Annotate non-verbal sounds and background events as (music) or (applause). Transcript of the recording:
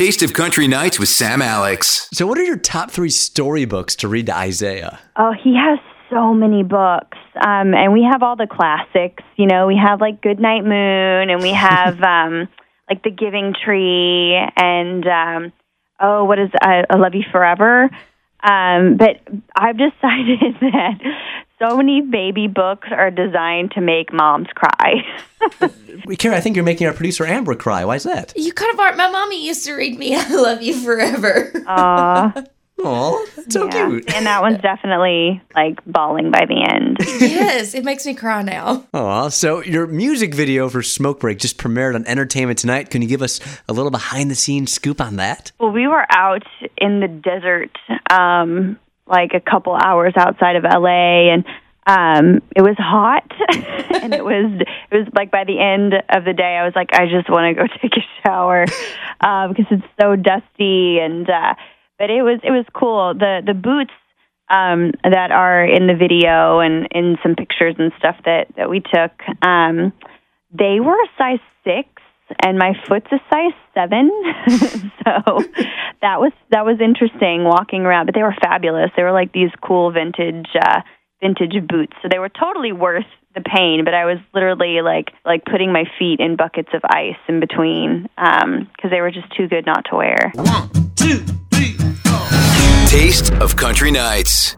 Taste of Country Nights with Sam Alex. So, what are your top three storybooks to read to Isaiah? Oh, he has so many books. Um, and we have all the classics. You know, we have like Goodnight Moon, and we have (laughs) um, like The Giving Tree, and um, oh, what is I, I Love You Forever. Um, but I've (laughs) decided that so many baby books are designed to make moms cry. (laughs) Wait, Carrie, I think you're making our producer Amber cry. Why is that? You kind of aren't. My mommy used to read me (laughs) "I Love You Forever." Aw, (laughs) Oh, so yeah. cute. And that one's definitely like bawling by the end. (laughs) yes, it makes me cry now. Aw, so your music video for Smoke Break just premiered on Entertainment Tonight. Can you give us a little behind the scenes scoop on that? Well, we were out in the desert, um, like a couple hours outside of LA, and um, it was hot, (laughs) and it was it was like by the end of the day, I was like, I just want to go (laughs) take a shower uh, because it's so dusty, and uh, but it was it was cool. The the boots um, that are in the video and in some pictures and stuff that that we took, um, they were a size six and my foot's a size seven. (laughs) so that was that was interesting walking around. But they were fabulous. They were like these cool vintage uh, vintage boots. So they were totally worth the pain. But I was literally like like putting my feet in buckets of ice in between um, because they were just too good not to wear. One, two, three, four. Taste of Country Nights.